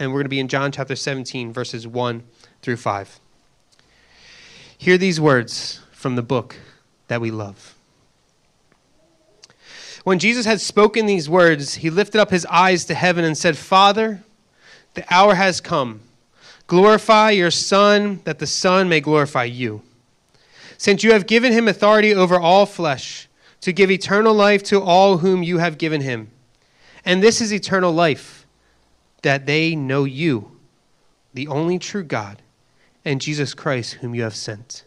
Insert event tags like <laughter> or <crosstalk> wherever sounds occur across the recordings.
and we're going to be in John chapter 17, verses 1 through 5. Hear these words from the book that we love. When Jesus had spoken these words, he lifted up his eyes to heaven and said, Father, the hour has come. Glorify your Son, that the Son may glorify you. Since you have given him authority over all flesh, to give eternal life to all whom you have given him. And this is eternal life, that they know you, the only true God, and Jesus Christ, whom you have sent.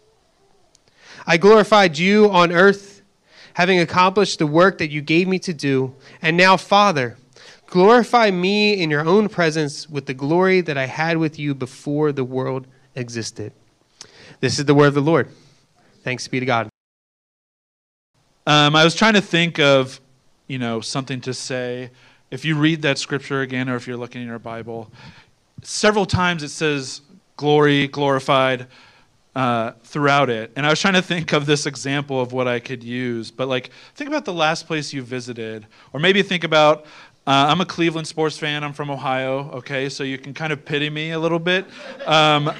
I glorified you on earth, having accomplished the work that you gave me to do. And now, Father, glorify me in your own presence with the glory that I had with you before the world existed. This is the word of the Lord. Thanks be to God. Um, I was trying to think of, you know, something to say. If you read that scripture again, or if you're looking in your Bible, several times it says glory, glorified uh, throughout it. And I was trying to think of this example of what I could use. But, like, think about the last place you visited. Or maybe think about uh, I'm a Cleveland sports fan. I'm from Ohio, okay? So you can kind of pity me a little bit. Um,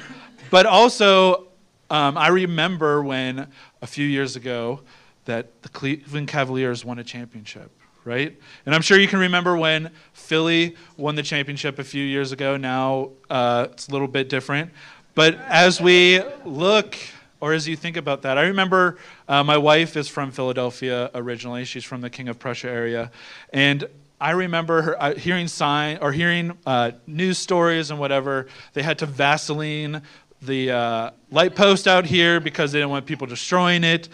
but also, um, I remember when a few years ago, that the Cleveland Cavaliers won a championship, right? And I'm sure you can remember when Philly won the championship a few years ago. Now uh, it's a little bit different. But as we look, or as you think about that, I remember uh, my wife is from Philadelphia originally. She's from the King of Prussia area. And I remember her, uh, hearing sign or hearing uh, news stories and whatever. They had to Vaseline the uh, light post out here because they didn't want people destroying it.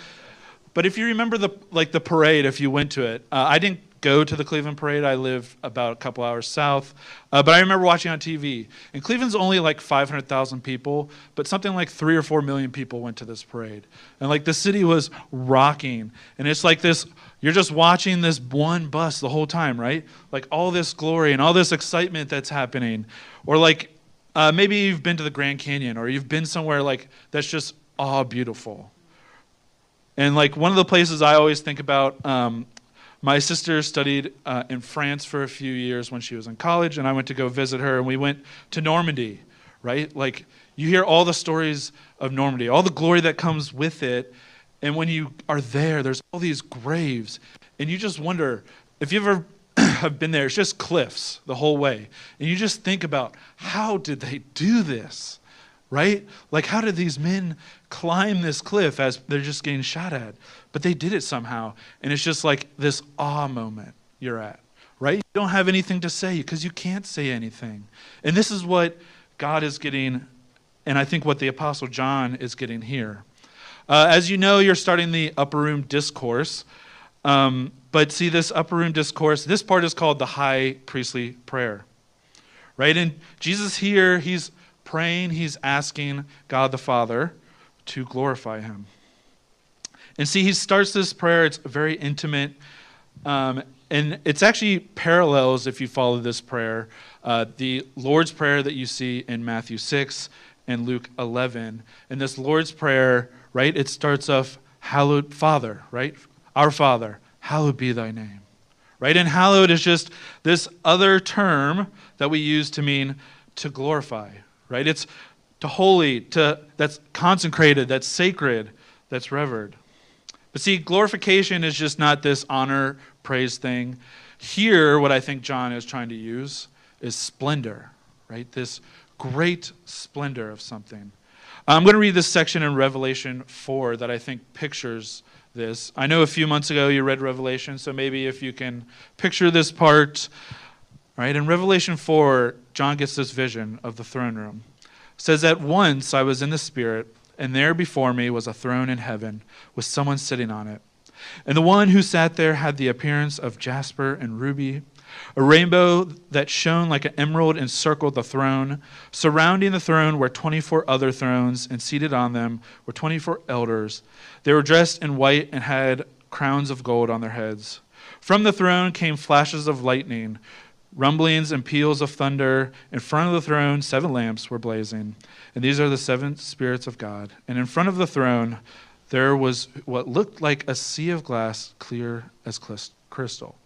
But if you remember the like the parade, if you went to it, uh, I didn't go to the Cleveland parade. I live about a couple hours south, uh, but I remember watching on TV. And Cleveland's only like 500,000 people, but something like three or four million people went to this parade, and like the city was rocking. And it's like this. You're just watching this one bus the whole time, right? Like all this glory and all this excitement that's happening. Or like uh, maybe you've been to the Grand Canyon or you've been somewhere like that's just awe beautiful and like one of the places I always think about, um, my sister studied uh, in France for a few years when she was in college, and I went to go visit her, and we went to Normandy, right? Like you hear all the stories of Normandy, all the glory that comes with it, and when you are there, there's all these graves, and you just wonder if you've ever <clears throat> have been there. It's just cliffs the whole way, and you just think about how did they do this? Right? Like, how did these men climb this cliff as they're just getting shot at? But they did it somehow. And it's just like this awe moment you're at, right? You don't have anything to say because you can't say anything. And this is what God is getting, and I think what the Apostle John is getting here. Uh, as you know, you're starting the upper room discourse. Um, but see, this upper room discourse, this part is called the high priestly prayer. Right? And Jesus here, he's praying, he's asking God the Father to glorify him. And see, he starts this prayer, it's very intimate. Um, and it's actually parallels, if you follow this prayer, uh, the Lord's Prayer that you see in Matthew 6 and Luke 11. And this Lord's Prayer, right, it starts off, Hallowed Father, right? Our Father, hallowed be thy name. Right? And hallowed is just this other term that we use to mean to glorify, right? It's to holy, to that's consecrated, that's sacred, that's revered. But see, glorification is just not this honor, praise thing. Here, what I think John is trying to use is splendor, right? This great splendor of something. I'm going to read this section in Revelation 4 that I think pictures this. I know a few months ago you read Revelation, so maybe if you can picture this part. Right? In Revelation 4, John gets this vision of the throne room. Says, At once I was in the Spirit, and there before me was a throne in heaven with someone sitting on it. And the one who sat there had the appearance of jasper and ruby. A rainbow that shone like an emerald encircled the throne. Surrounding the throne were 24 other thrones, and seated on them were 24 elders. They were dressed in white and had crowns of gold on their heads. From the throne came flashes of lightning rumblings and peals of thunder. In front of the throne, seven lamps were blazing. And these are the seven spirits of God. And in front of the throne, there was what looked like a sea of glass, clear as crystal.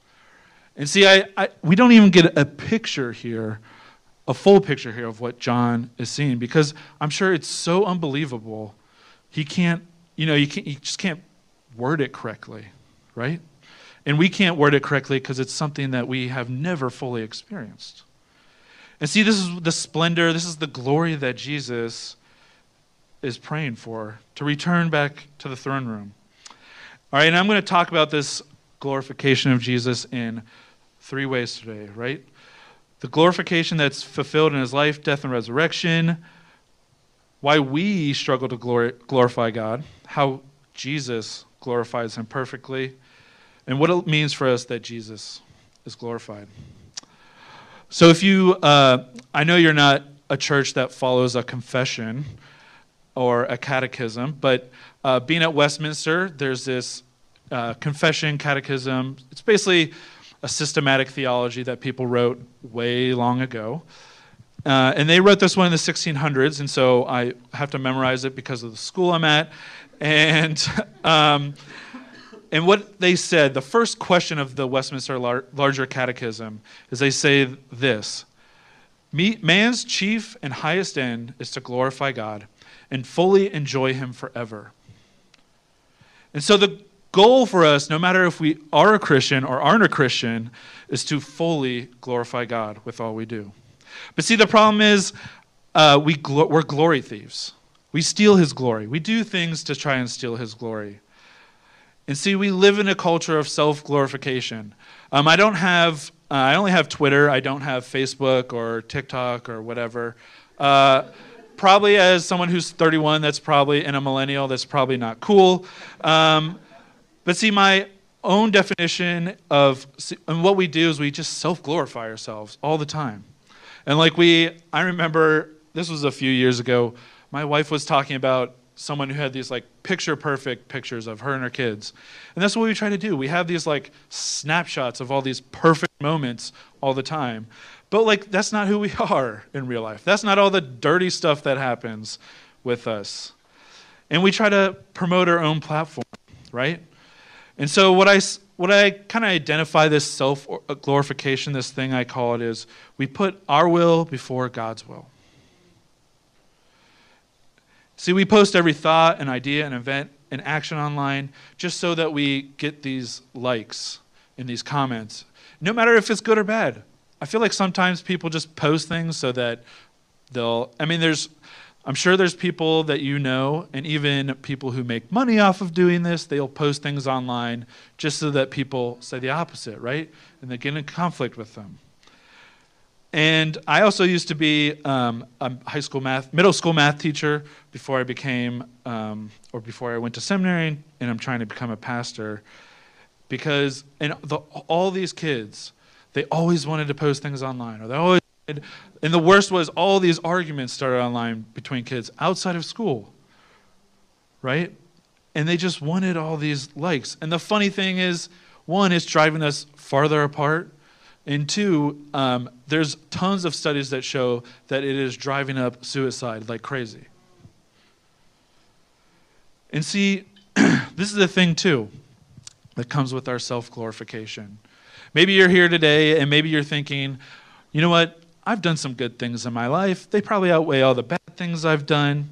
And see, I, I, we don't even get a picture here a full picture here of what John is seeing because I'm sure it's so unbelievable. He can't, you know, you, can't, you just can't word it correctly, right? And we can't word it correctly because it's something that we have never fully experienced. And see, this is the splendor, this is the glory that Jesus is praying for to return back to the throne room. All right, and I'm going to talk about this glorification of Jesus in three ways today, right? The glorification that's fulfilled in his life, death, and resurrection, why we struggle to glorify God, how Jesus glorifies him perfectly, and what it means for us that Jesus is glorified. So, if you, uh, I know you're not a church that follows a confession or a catechism, but uh, being at Westminster, there's this uh, confession, catechism. It's basically a systematic theology that people wrote way long ago. Uh, and they wrote this one in the 1600s, and so I have to memorize it because of the school I'm at. And <laughs> um, and what they said, the first question of the Westminster Lar- Larger Catechism is they say this Man's chief and highest end is to glorify God and fully enjoy Him forever. And so the goal for us, no matter if we are a Christian or aren't a Christian, is to fully glorify God with all we do. But see, the problem is uh, we we're glory thieves. We steal His glory. We do things to try and steal His glory. And see, we live in a culture of self glorification. Um, I don't have, uh, I only have Twitter. I don't have Facebook or TikTok or whatever. Uh, probably as someone who's 31, that's probably, and a millennial, that's probably not cool. Um, but see, my own definition of, and what we do is we just self glorify ourselves all the time. And like we, I remember, this was a few years ago, my wife was talking about someone who had these like picture perfect pictures of her and her kids. And that's what we try to do. We have these like snapshots of all these perfect moments all the time. But like that's not who we <laughs> are in real life. That's not all the dirty stuff that happens with us. And we try to promote our own platform, right? And so what I what I kind of identify this self uh, glorification, this thing I call it is we put our will before God's will. See, we post every thought and idea and event and action online just so that we get these likes and these comments, no matter if it's good or bad. I feel like sometimes people just post things so that they'll, I mean, there's, I'm sure there's people that you know, and even people who make money off of doing this, they'll post things online just so that people say the opposite, right? And they get in conflict with them. And I also used to be um, a high school math, middle school math teacher before I became, um, or before I went to seminary, and I'm trying to become a pastor. Because, and the, all these kids, they always wanted to post things online, or they always, and the worst was all these arguments started online between kids outside of school, right? And they just wanted all these likes. And the funny thing is, one, it's driving us farther apart and two, um, there's tons of studies that show that it is driving up suicide like crazy. And see, <clears throat> this is the thing too that comes with our self glorification. Maybe you're here today and maybe you're thinking, you know what? I've done some good things in my life. They probably outweigh all the bad things I've done.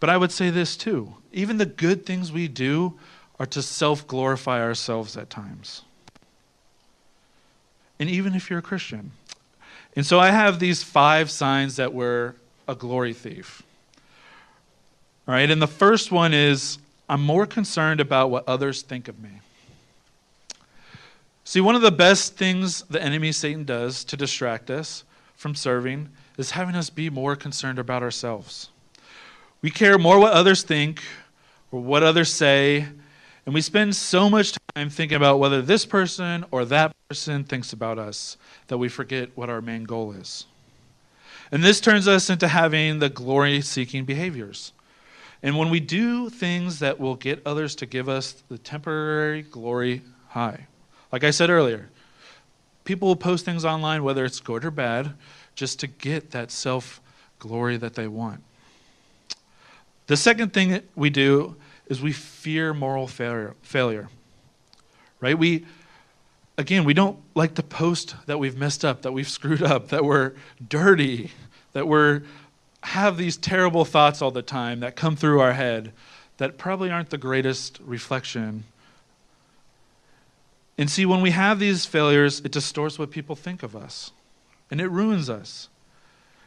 But I would say this too even the good things we do are to self glorify ourselves at times and even if you're a Christian. And so I have these five signs that we're a glory thief. All right, and the first one is I'm more concerned about what others think of me. See, one of the best things the enemy Satan does to distract us from serving is having us be more concerned about ourselves. We care more what others think or what others say and we spend so much time thinking about whether this person or that person thinks about us that we forget what our main goal is. And this turns us into having the glory seeking behaviors. And when we do things that will get others to give us the temporary glory high, like I said earlier, people will post things online, whether it's good or bad, just to get that self glory that they want. The second thing that we do is we fear moral failure. failure. Right? We again, we don't like to post that we've messed up, that we've screwed up, that we're dirty, that we're have these terrible thoughts all the time that come through our head that probably aren't the greatest reflection. And see, when we have these failures, it distorts what people think of us and it ruins us.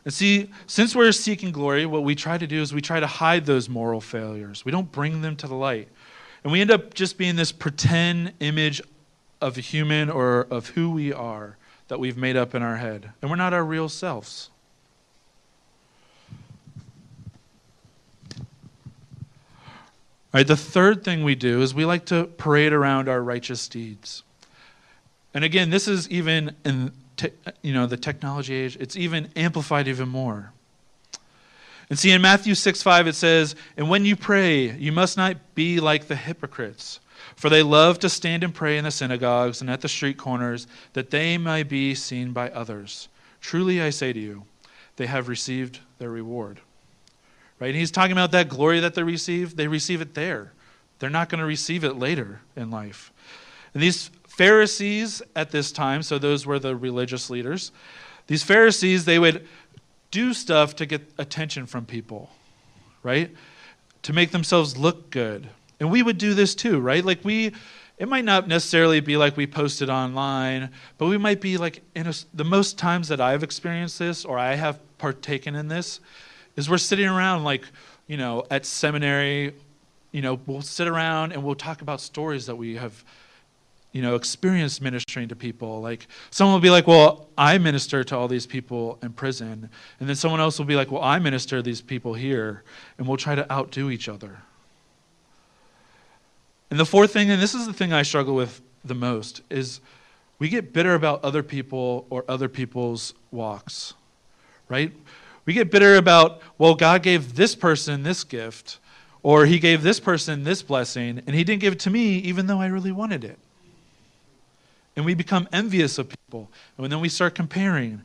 And see, since we're seeking glory, what we try to do is we try to hide those moral failures. We don't bring them to the light. And we end up just being this pretend image of a human or of who we are that we've made up in our head. And we're not our real selves. All right, the third thing we do is we like to parade around our righteous deeds. And again, this is even in te- you know the technology age, it's even amplified even more. And see, in Matthew 6 5, it says, And when you pray, you must not be like the hypocrites, for they love to stand and pray in the synagogues and at the street corners, that they may be seen by others. Truly I say to you, they have received their reward. Right? And he's talking about that glory that they receive. They receive it there. They're not going to receive it later in life. And these Pharisees at this time, so those were the religious leaders, these Pharisees, they would do stuff to get attention from people, right? To make themselves look good. And we would do this too, right? Like we, it might not necessarily be like we posted online, but we might be like in a, the most times that I've experienced this or I have partaken in this is we're sitting around like, you know, at seminary, you know, we'll sit around and we'll talk about stories that we have you know, experienced ministering to people. Like someone will be like, "Well, I minister to all these people in prison," and then someone else will be like, "Well, I minister to these people here," and we'll try to outdo each other. And the fourth thing, and this is the thing I struggle with the most, is we get bitter about other people or other people's walks, right? We get bitter about, well, God gave this person this gift, or He gave this person this blessing, and He didn't give it to me, even though I really wanted it. And we become envious of people. And then we start comparing.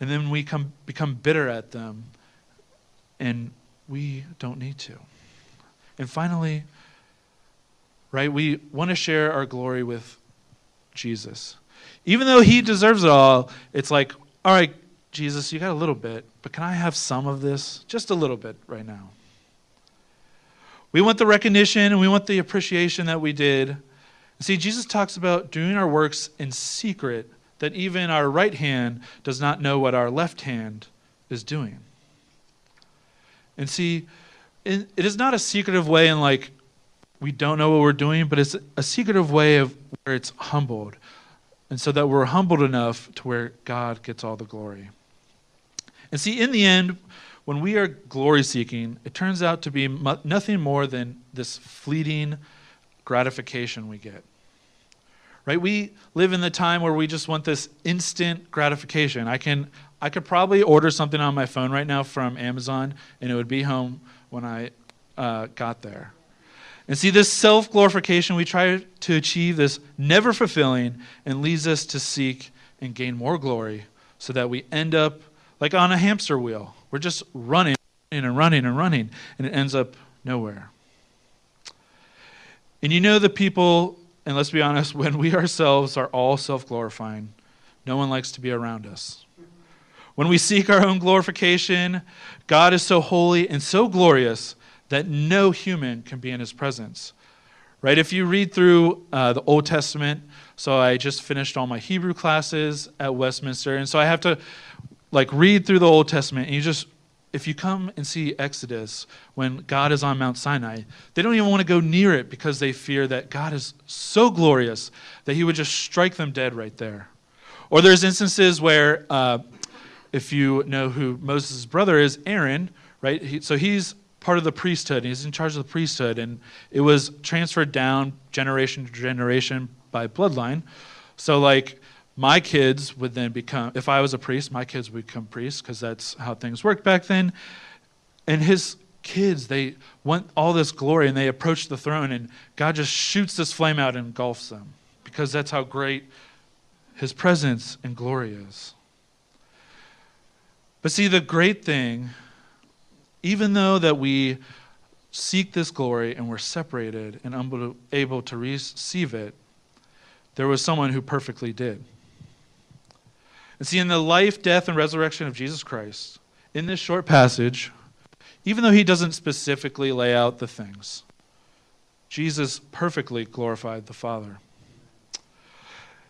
And then we come, become bitter at them. And we don't need to. And finally, right, we want to share our glory with Jesus. Even though he deserves it all, it's like, all right, Jesus, you got a little bit, but can I have some of this? Just a little bit right now. We want the recognition and we want the appreciation that we did, See, Jesus talks about doing our works in secret, that even our right hand does not know what our left hand is doing. And see, it is not a secretive way in like we don't know what we're doing, but it's a secretive way of where it's humbled. And so that we're humbled enough to where God gets all the glory. And see, in the end, when we are glory seeking, it turns out to be nothing more than this fleeting gratification we get. Right? We live in the time where we just want this instant gratification. I can I could probably order something on my phone right now from Amazon and it would be home when I uh, got there. And see, this self glorification we try to achieve this never fulfilling and leads us to seek and gain more glory so that we end up like on a hamster wheel. We're just running and running and running, and it ends up nowhere. And you know the people, and let's be honest, when we ourselves are all self glorifying, no one likes to be around us. When we seek our own glorification, God is so holy and so glorious that no human can be in his presence. Right? If you read through uh, the Old Testament, so I just finished all my Hebrew classes at Westminster, and so I have to like read through the Old Testament, and you just if you come and see Exodus when God is on Mount Sinai, they don't even want to go near it because they fear that God is so glorious that he would just strike them dead right there. Or there's instances where, uh, if you know who Moses' brother is, Aaron, right? He, so he's part of the priesthood. He's in charge of the priesthood, and it was transferred down generation to generation by bloodline. So, like, my kids would then become, if I was a priest, my kids would become priests because that's how things worked back then. And his kids, they want all this glory and they approach the throne, and God just shoots this flame out and engulfs them because that's how great his presence and glory is. But see, the great thing, even though that we seek this glory and we're separated and unable to receive it, there was someone who perfectly did. And see, in the life, death, and resurrection of Jesus Christ, in this short passage, even though he doesn't specifically lay out the things, Jesus perfectly glorified the Father.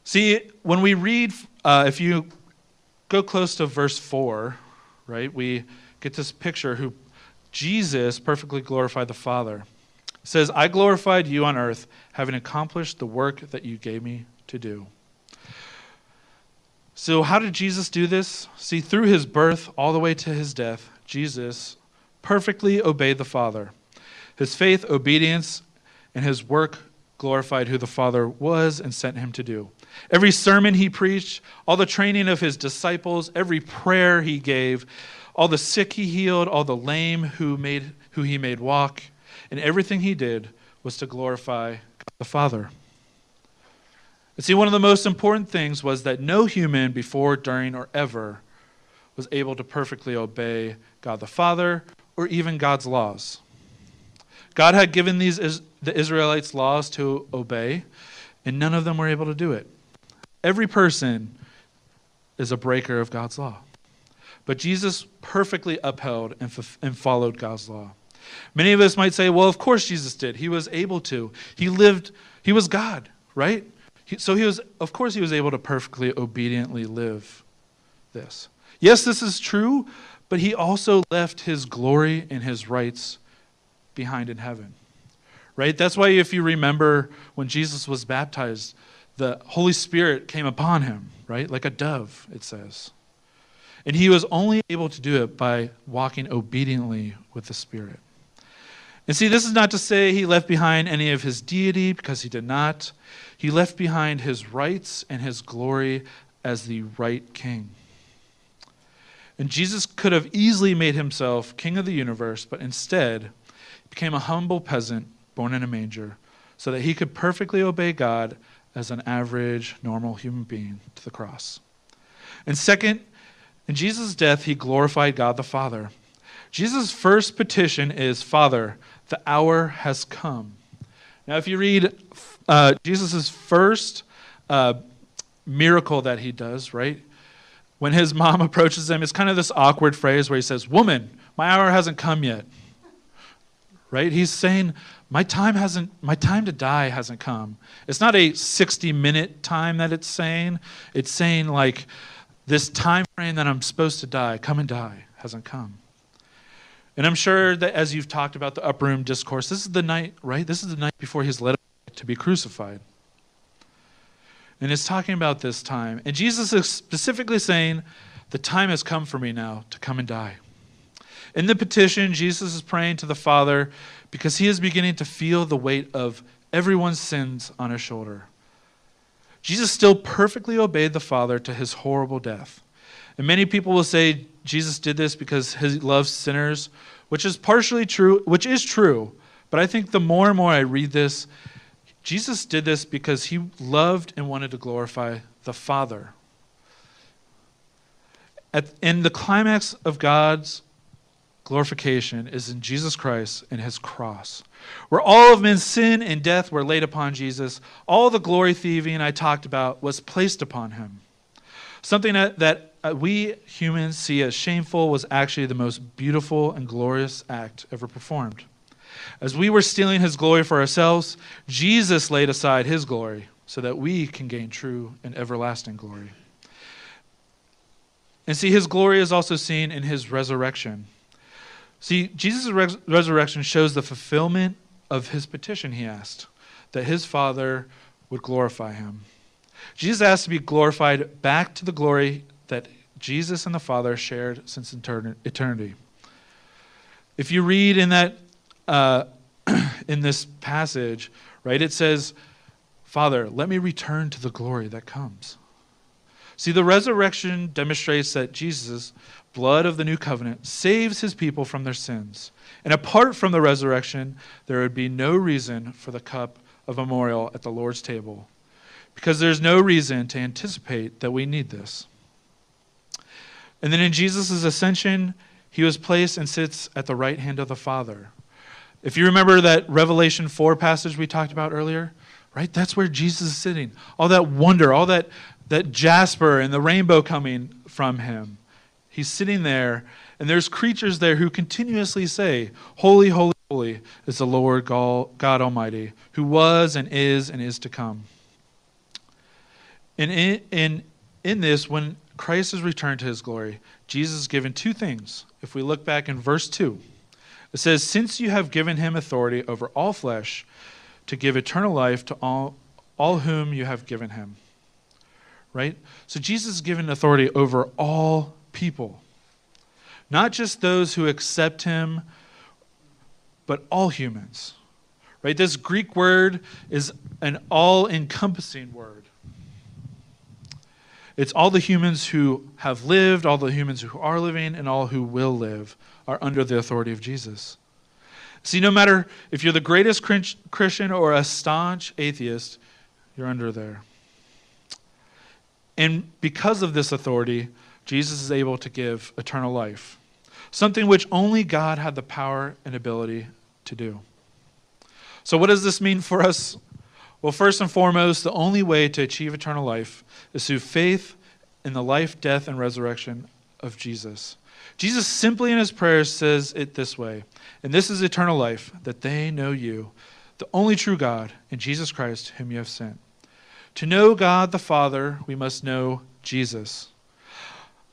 See, when we read, uh, if you go close to verse 4, right, we get this picture who Jesus perfectly glorified the Father. It says, I glorified you on earth, having accomplished the work that you gave me to do. So, how did Jesus do this? See, through his birth all the way to his death, Jesus perfectly obeyed the Father. His faith, obedience, and his work glorified who the Father was and sent him to do. Every sermon he preached, all the training of his disciples, every prayer he gave, all the sick he healed, all the lame who, made, who he made walk, and everything he did was to glorify the Father. And see, one of the most important things was that no human before, during, or ever was able to perfectly obey God the Father or even God's laws. God had given these the Israelites laws to obey, and none of them were able to do it. Every person is a breaker of God's law. But Jesus perfectly upheld and, f- and followed God's law. Many of us might say, well, of course Jesus did. He was able to. He lived, he was God, right? So he was, of course, he was able to perfectly obediently live this. Yes, this is true, but he also left his glory and his rights behind in heaven. Right? That's why, if you remember when Jesus was baptized, the Holy Spirit came upon him, right? Like a dove, it says. And he was only able to do it by walking obediently with the Spirit. And see, this is not to say he left behind any of his deity, because he did not. He left behind his rights and his glory as the right king. And Jesus could have easily made himself king of the universe, but instead became a humble peasant born in a manger so that he could perfectly obey God as an average, normal human being to the cross. And second, in Jesus' death, he glorified God the Father. Jesus' first petition is Father, the hour has come. Now, if you read uh, Jesus' first uh, miracle that he does, right? When his mom <laughs> approaches him, it's kind of this awkward phrase where he says, Woman, my hour hasn't come yet. Right? He's saying, My time hasn't, my time to die hasn't come. It's not a 60 minute time that it's saying. It's saying like this time frame that I'm supposed to die, come and die, hasn't come. And I'm sure that as you've talked about the upper room discourse, this is the night, right? This is the night before he's led to be crucified. And it's talking about this time. And Jesus is specifically saying, The time has come for me now to come and die. In the petition, Jesus is praying to the Father because he is beginning to feel the weight of everyone's sins on his shoulder. Jesus still perfectly obeyed the Father to his horrible death. And many people will say Jesus did this because he loves sinners, which is partially true, which is true. But I think the more and more I read this, Jesus did this because he loved and wanted to glorify the Father. At, in the climax of God's glorification is in Jesus Christ and his cross, where all of men's sin and death were laid upon Jesus. All the glory thieving I talked about was placed upon him. Something that, that uh, we humans see as shameful was actually the most beautiful and glorious act ever performed. As we were stealing his glory for ourselves, Jesus laid aside his glory so that we can gain true and everlasting glory. And see, his glory is also seen in his resurrection. See, Jesus' res- resurrection shows the fulfillment of his petition he asked that his Father would glorify him. Jesus asked to be glorified back to the glory that Jesus and the Father shared since eternity. If you read in that uh, <clears throat> in this passage, right, it says, Father, let me return to the glory that comes. See, the resurrection demonstrates that Jesus, blood of the new covenant, saves his people from their sins. And apart from the resurrection, there would be no reason for the cup of memorial at the Lord's table, because there's no reason to anticipate that we need this. And then in Jesus' ascension, he was placed and sits at the right hand of the Father. If you remember that Revelation 4 passage we talked about earlier, right? That's where Jesus is sitting. All that wonder, all that, that jasper and the rainbow coming from him. He's sitting there, and there's creatures there who continuously say, Holy, holy, holy is the Lord God Almighty, who was and is and is to come. And in, in, in this, when Christ has returned to his glory, Jesus is given two things. If we look back in verse 2, it says, Since you have given him authority over all flesh to give eternal life to all, all whom you have given him. Right? So Jesus is given authority over all people, not just those who accept him, but all humans. Right? This Greek word is an all encompassing word. It's all the humans who have lived, all the humans who are living, and all who will live are under the authority of Jesus. See, no matter if you're the greatest Christian or a staunch atheist, you're under there. And because of this authority, Jesus is able to give eternal life, something which only God had the power and ability to do. So, what does this mean for us? Well, first and foremost, the only way to achieve eternal life is through faith in the life, death, and resurrection of Jesus. Jesus simply in his prayers says it this way And this is eternal life, that they know you, the only true God, and Jesus Christ, whom you have sent. To know God the Father, we must know Jesus.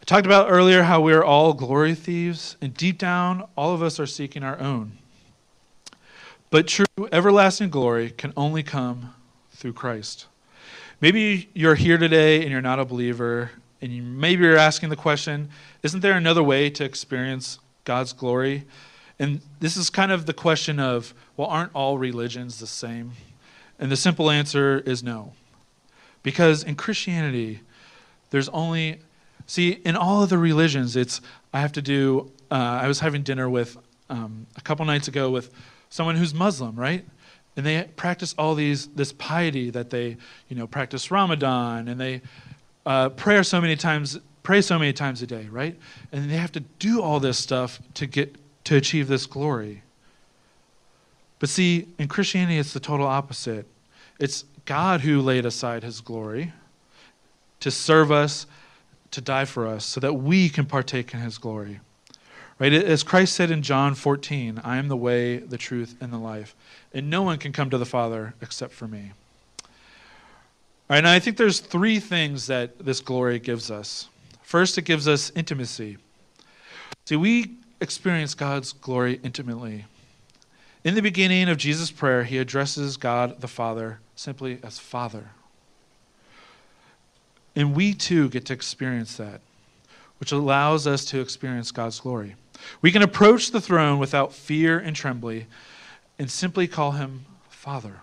I talked about earlier how we are all glory thieves, and deep down, all of us are seeking our own. But true everlasting glory can only come through Christ. Maybe you're here today and you're not a believer, and maybe you're asking the question isn't there another way to experience God's glory? And this is kind of the question of well, aren't all religions the same? And the simple answer is no. Because in Christianity, there's only, see, in all of the religions, it's, I have to do, uh, I was having dinner with, um, a couple nights ago with someone who's Muslim, right? And they practice all these this piety that they, you know, practice Ramadan and they uh, pray so many times, pray so many times a day, right? And they have to do all this stuff to get to achieve this glory. But see, in Christianity, it's the total opposite. It's God who laid aside His glory to serve us, to die for us, so that we can partake in His glory. Right? As Christ said in John 14, I am the way, the truth, and the life. And no one can come to the Father except for me. All right, and I think there's three things that this glory gives us. First, it gives us intimacy. See, we experience God's glory intimately. In the beginning of Jesus' prayer, he addresses God the Father simply as Father. And we too get to experience that, which allows us to experience God's glory. We can approach the throne without fear and trembling and simply call him Father.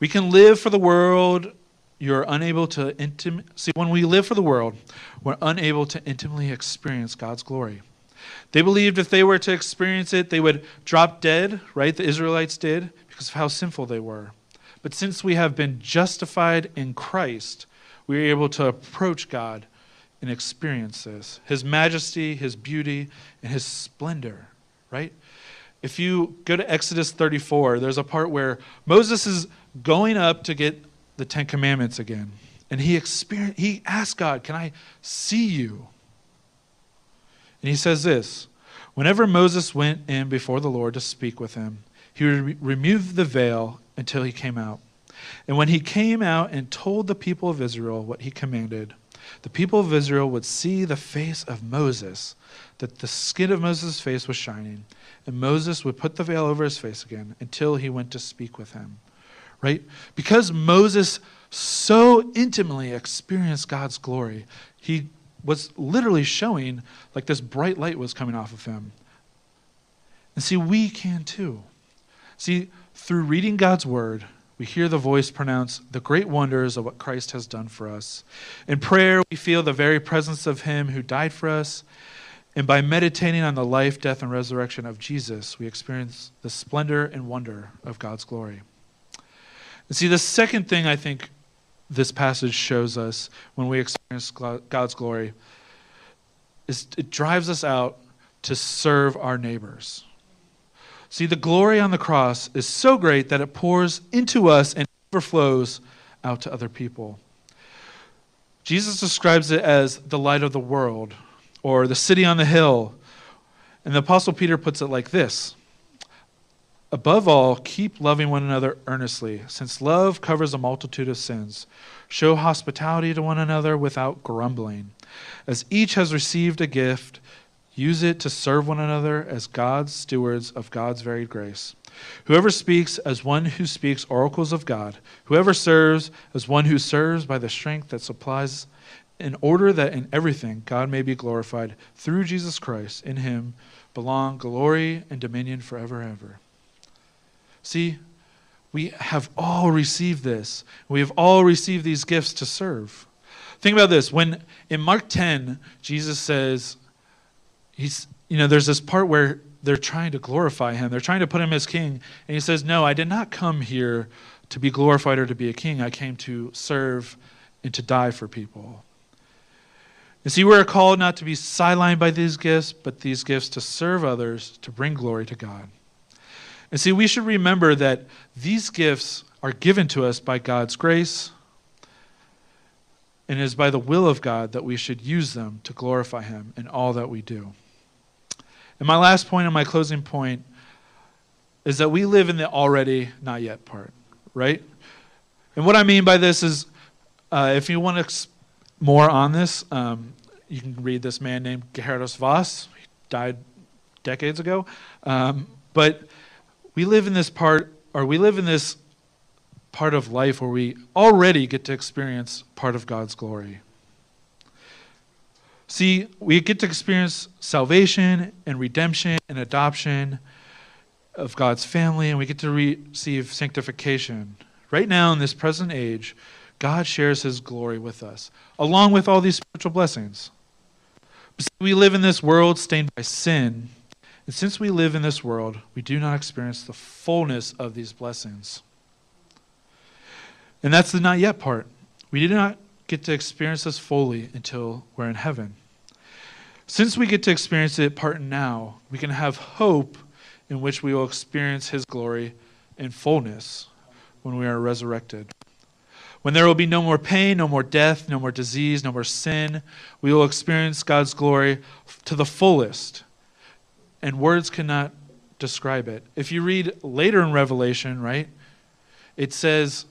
We can live for the world. You're unable to intim- see when we live for the world, we're unable to intimately experience God's glory. They believed if they were to experience it, they would drop dead, right? The Israelites did because of how sinful they were. But since we have been justified in Christ, we are able to approach God and experience this His majesty, His beauty, and His splendor, right? If you go to Exodus 34, there's a part where Moses is going up to get the Ten Commandments again. And he experienced, he asked God, Can I see you? And he says this Whenever Moses went in before the Lord to speak with him, he would remove the veil until he came out. And when he came out and told the people of Israel what he commanded, the people of Israel would see the face of Moses, that the skin of Moses' face was shining, and Moses would put the veil over his face again until he went to speak with him. Right? Because Moses so intimately experienced God's glory, he was literally showing like this bright light was coming off of him. And see, we can too. See, through reading God's word, we hear the voice pronounce the great wonders of what Christ has done for us. In prayer, we feel the very presence of Him who died for us. And by meditating on the life, death, and resurrection of Jesus, we experience the splendor and wonder of God's glory. And see, the second thing I think this passage shows us when we experience God's glory is it drives us out to serve our neighbors. See, the glory on the cross is so great that it pours into us and overflows out to other people. Jesus describes it as the light of the world or the city on the hill. And the Apostle Peter puts it like this Above all, keep loving one another earnestly, since love covers a multitude of sins. Show hospitality to one another without grumbling. As each has received a gift, use it to serve one another as God's stewards of God's varied grace. Whoever speaks as one who speaks oracles of God, whoever serves as one who serves by the strength that supplies, in order that in everything God may be glorified through Jesus Christ. In him belong glory and dominion forever and ever. See, we have all received this. We have all received these gifts to serve. Think about this. When in Mark 10, Jesus says, he's, you know, there's this part where they're trying to glorify him. They're trying to put him as king. And he says, No, I did not come here to be glorified or to be a king. I came to serve and to die for people. And see, we're called not to be sidelined by these gifts, but these gifts to serve others, to bring glory to God. And see, we should remember that these gifts are given to us by God's grace, and it is by the will of God that we should use them to glorify Him in all that we do. And my last point and my closing point is that we live in the already, not yet part, right? And what I mean by this is uh, if you want more on this, um, you can read this man named Geerhardus Vos. He died decades ago. Um, but we live in this part, or we live in this part of life where we already get to experience part of God's glory. See, we get to experience salvation and redemption and adoption of God's family, and we get to receive sanctification. Right now, in this present age, God shares his glory with us, along with all these spiritual blessings. We live in this world stained by sin, and since we live in this world, we do not experience the fullness of these blessings. And that's the not yet part. We do not get to experience this fully until we're in heaven. Since we get to experience it part now, we can have hope in which we will experience His glory in fullness when we are resurrected. When there will be no more pain, no more death, no more disease, no more sin, we will experience God's glory to the fullest and words cannot describe it. If you read later in Revelation, right, it says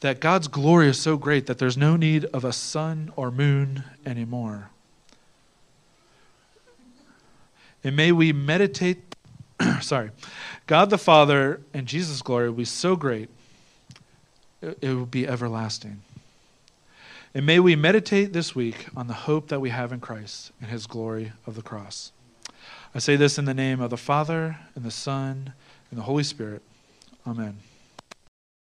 that God's glory is so great that there's no need of a sun or moon anymore. And may we meditate, <clears throat> sorry, God the Father and Jesus' glory will be so great, it, will be everlasting. And may we meditate this week on the hope that we have in Christ and his glory of the cross. I say this in the name of the Father, and the Son, and the Holy Spirit. Amen.